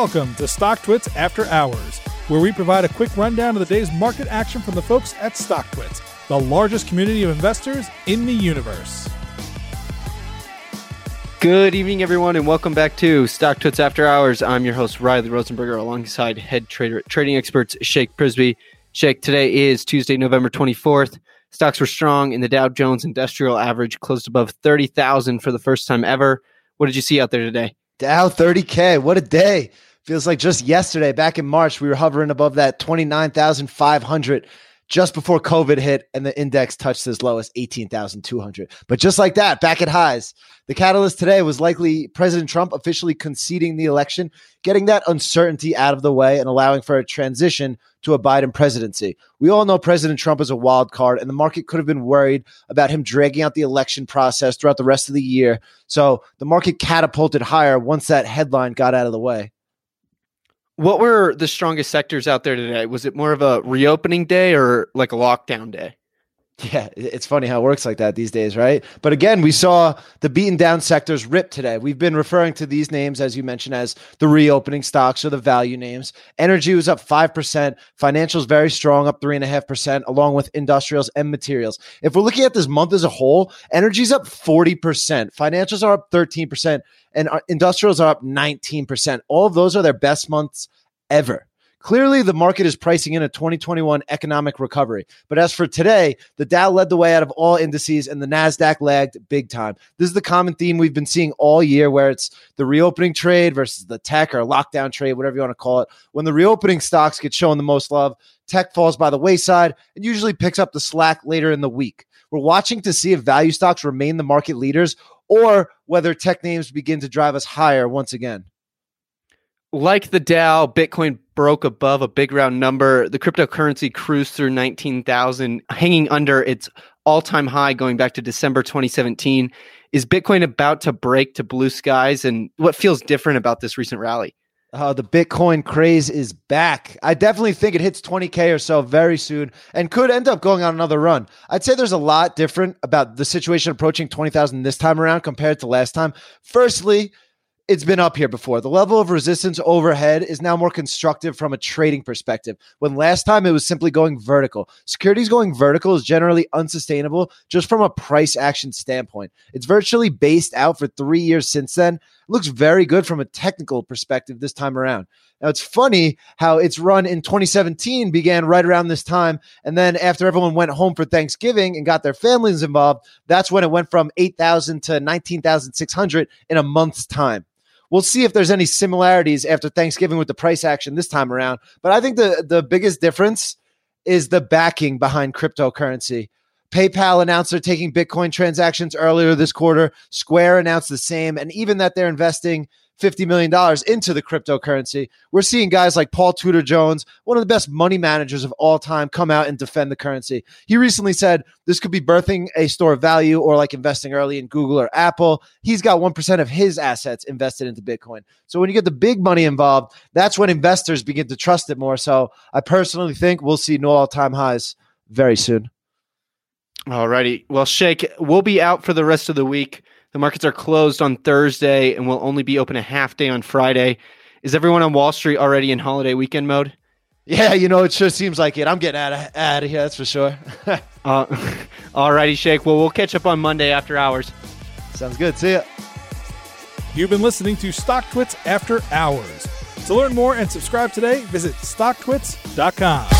Welcome to StockTwits After Hours, where we provide a quick rundown of the day's market action from the folks at StockTwits, the largest community of investors in the universe. Good evening, everyone, and welcome back to StockTwits After Hours. I'm your host, Riley Rosenberger, alongside head trader trading experts Shake Prisby. Shake, today is Tuesday, November 24th. Stocks were strong, and the Dow Jones Industrial Average closed above 30,000 for the first time ever. What did you see out there today? Dow 30K. What a day. Feels like just yesterday, back in March, we were hovering above that 29,500 just before COVID hit and the index touched as low as 18,200. But just like that, back at highs. The catalyst today was likely President Trump officially conceding the election, getting that uncertainty out of the way and allowing for a transition to a Biden presidency. We all know President Trump is a wild card, and the market could have been worried about him dragging out the election process throughout the rest of the year. So the market catapulted higher once that headline got out of the way. What were the strongest sectors out there today? Was it more of a reopening day or like a lockdown day? Yeah, it's funny how it works like that these days, right? But again, we saw the beaten down sectors rip today. We've been referring to these names, as you mentioned, as the reopening stocks or the value names. Energy was up 5%, financials very strong, up 3.5%, along with industrials and materials. If we're looking at this month as a whole, energy's up 40%, financials are up 13%, and uh, industrials are up 19%. All of those are their best months ever. Clearly, the market is pricing in a 2021 economic recovery. But as for today, the Dow led the way out of all indices and the NASDAQ lagged big time. This is the common theme we've been seeing all year where it's the reopening trade versus the tech or lockdown trade, whatever you want to call it. When the reopening stocks get shown the most love, tech falls by the wayside and usually picks up the slack later in the week. We're watching to see if value stocks remain the market leaders or whether tech names begin to drive us higher once again like the Dow, Bitcoin broke above a big round number. The cryptocurrency cruised through 19,000, hanging under its all time high going back to December 2017. Is Bitcoin about to break to blue skies? And what feels different about this recent rally? Uh, the Bitcoin craze is back. I definitely think it hits 20K or so very soon and could end up going on another run. I'd say there's a lot different about the situation approaching 20,000 this time around compared to last time. Firstly, it's been up here before. The level of resistance overhead is now more constructive from a trading perspective. When last time it was simply going vertical. Securities going vertical is generally unsustainable just from a price action standpoint. It's virtually based out for three years since then. It looks very good from a technical perspective this time around. Now it's funny how its run in 2017 began right around this time. And then after everyone went home for Thanksgiving and got their families involved, that's when it went from 8,000 to 19,600 in a month's time. We'll see if there's any similarities after Thanksgiving with the price action this time around. But I think the the biggest difference is the backing behind cryptocurrency. PayPal announced they're taking Bitcoin transactions earlier this quarter. Square announced the same, and even that they're investing $50 million into the cryptocurrency. We're seeing guys like Paul Tudor Jones, one of the best money managers of all time, come out and defend the currency. He recently said this could be birthing a store of value or like investing early in Google or Apple. He's got 1% of his assets invested into Bitcoin. So when you get the big money involved, that's when investors begin to trust it more. So I personally think we'll see new all time highs very soon. All righty. Well, Shake, we'll be out for the rest of the week. The markets are closed on Thursday and will only be open a half day on Friday. Is everyone on Wall Street already in holiday weekend mode? Yeah, you know, it sure seems like it. I'm getting out of, out of here, that's for sure. uh, all righty, Shake. Well, we'll catch up on Monday after hours. Sounds good. See ya. You've been listening to StockTwits After Hours. To learn more and subscribe today, visit StockTwits.com.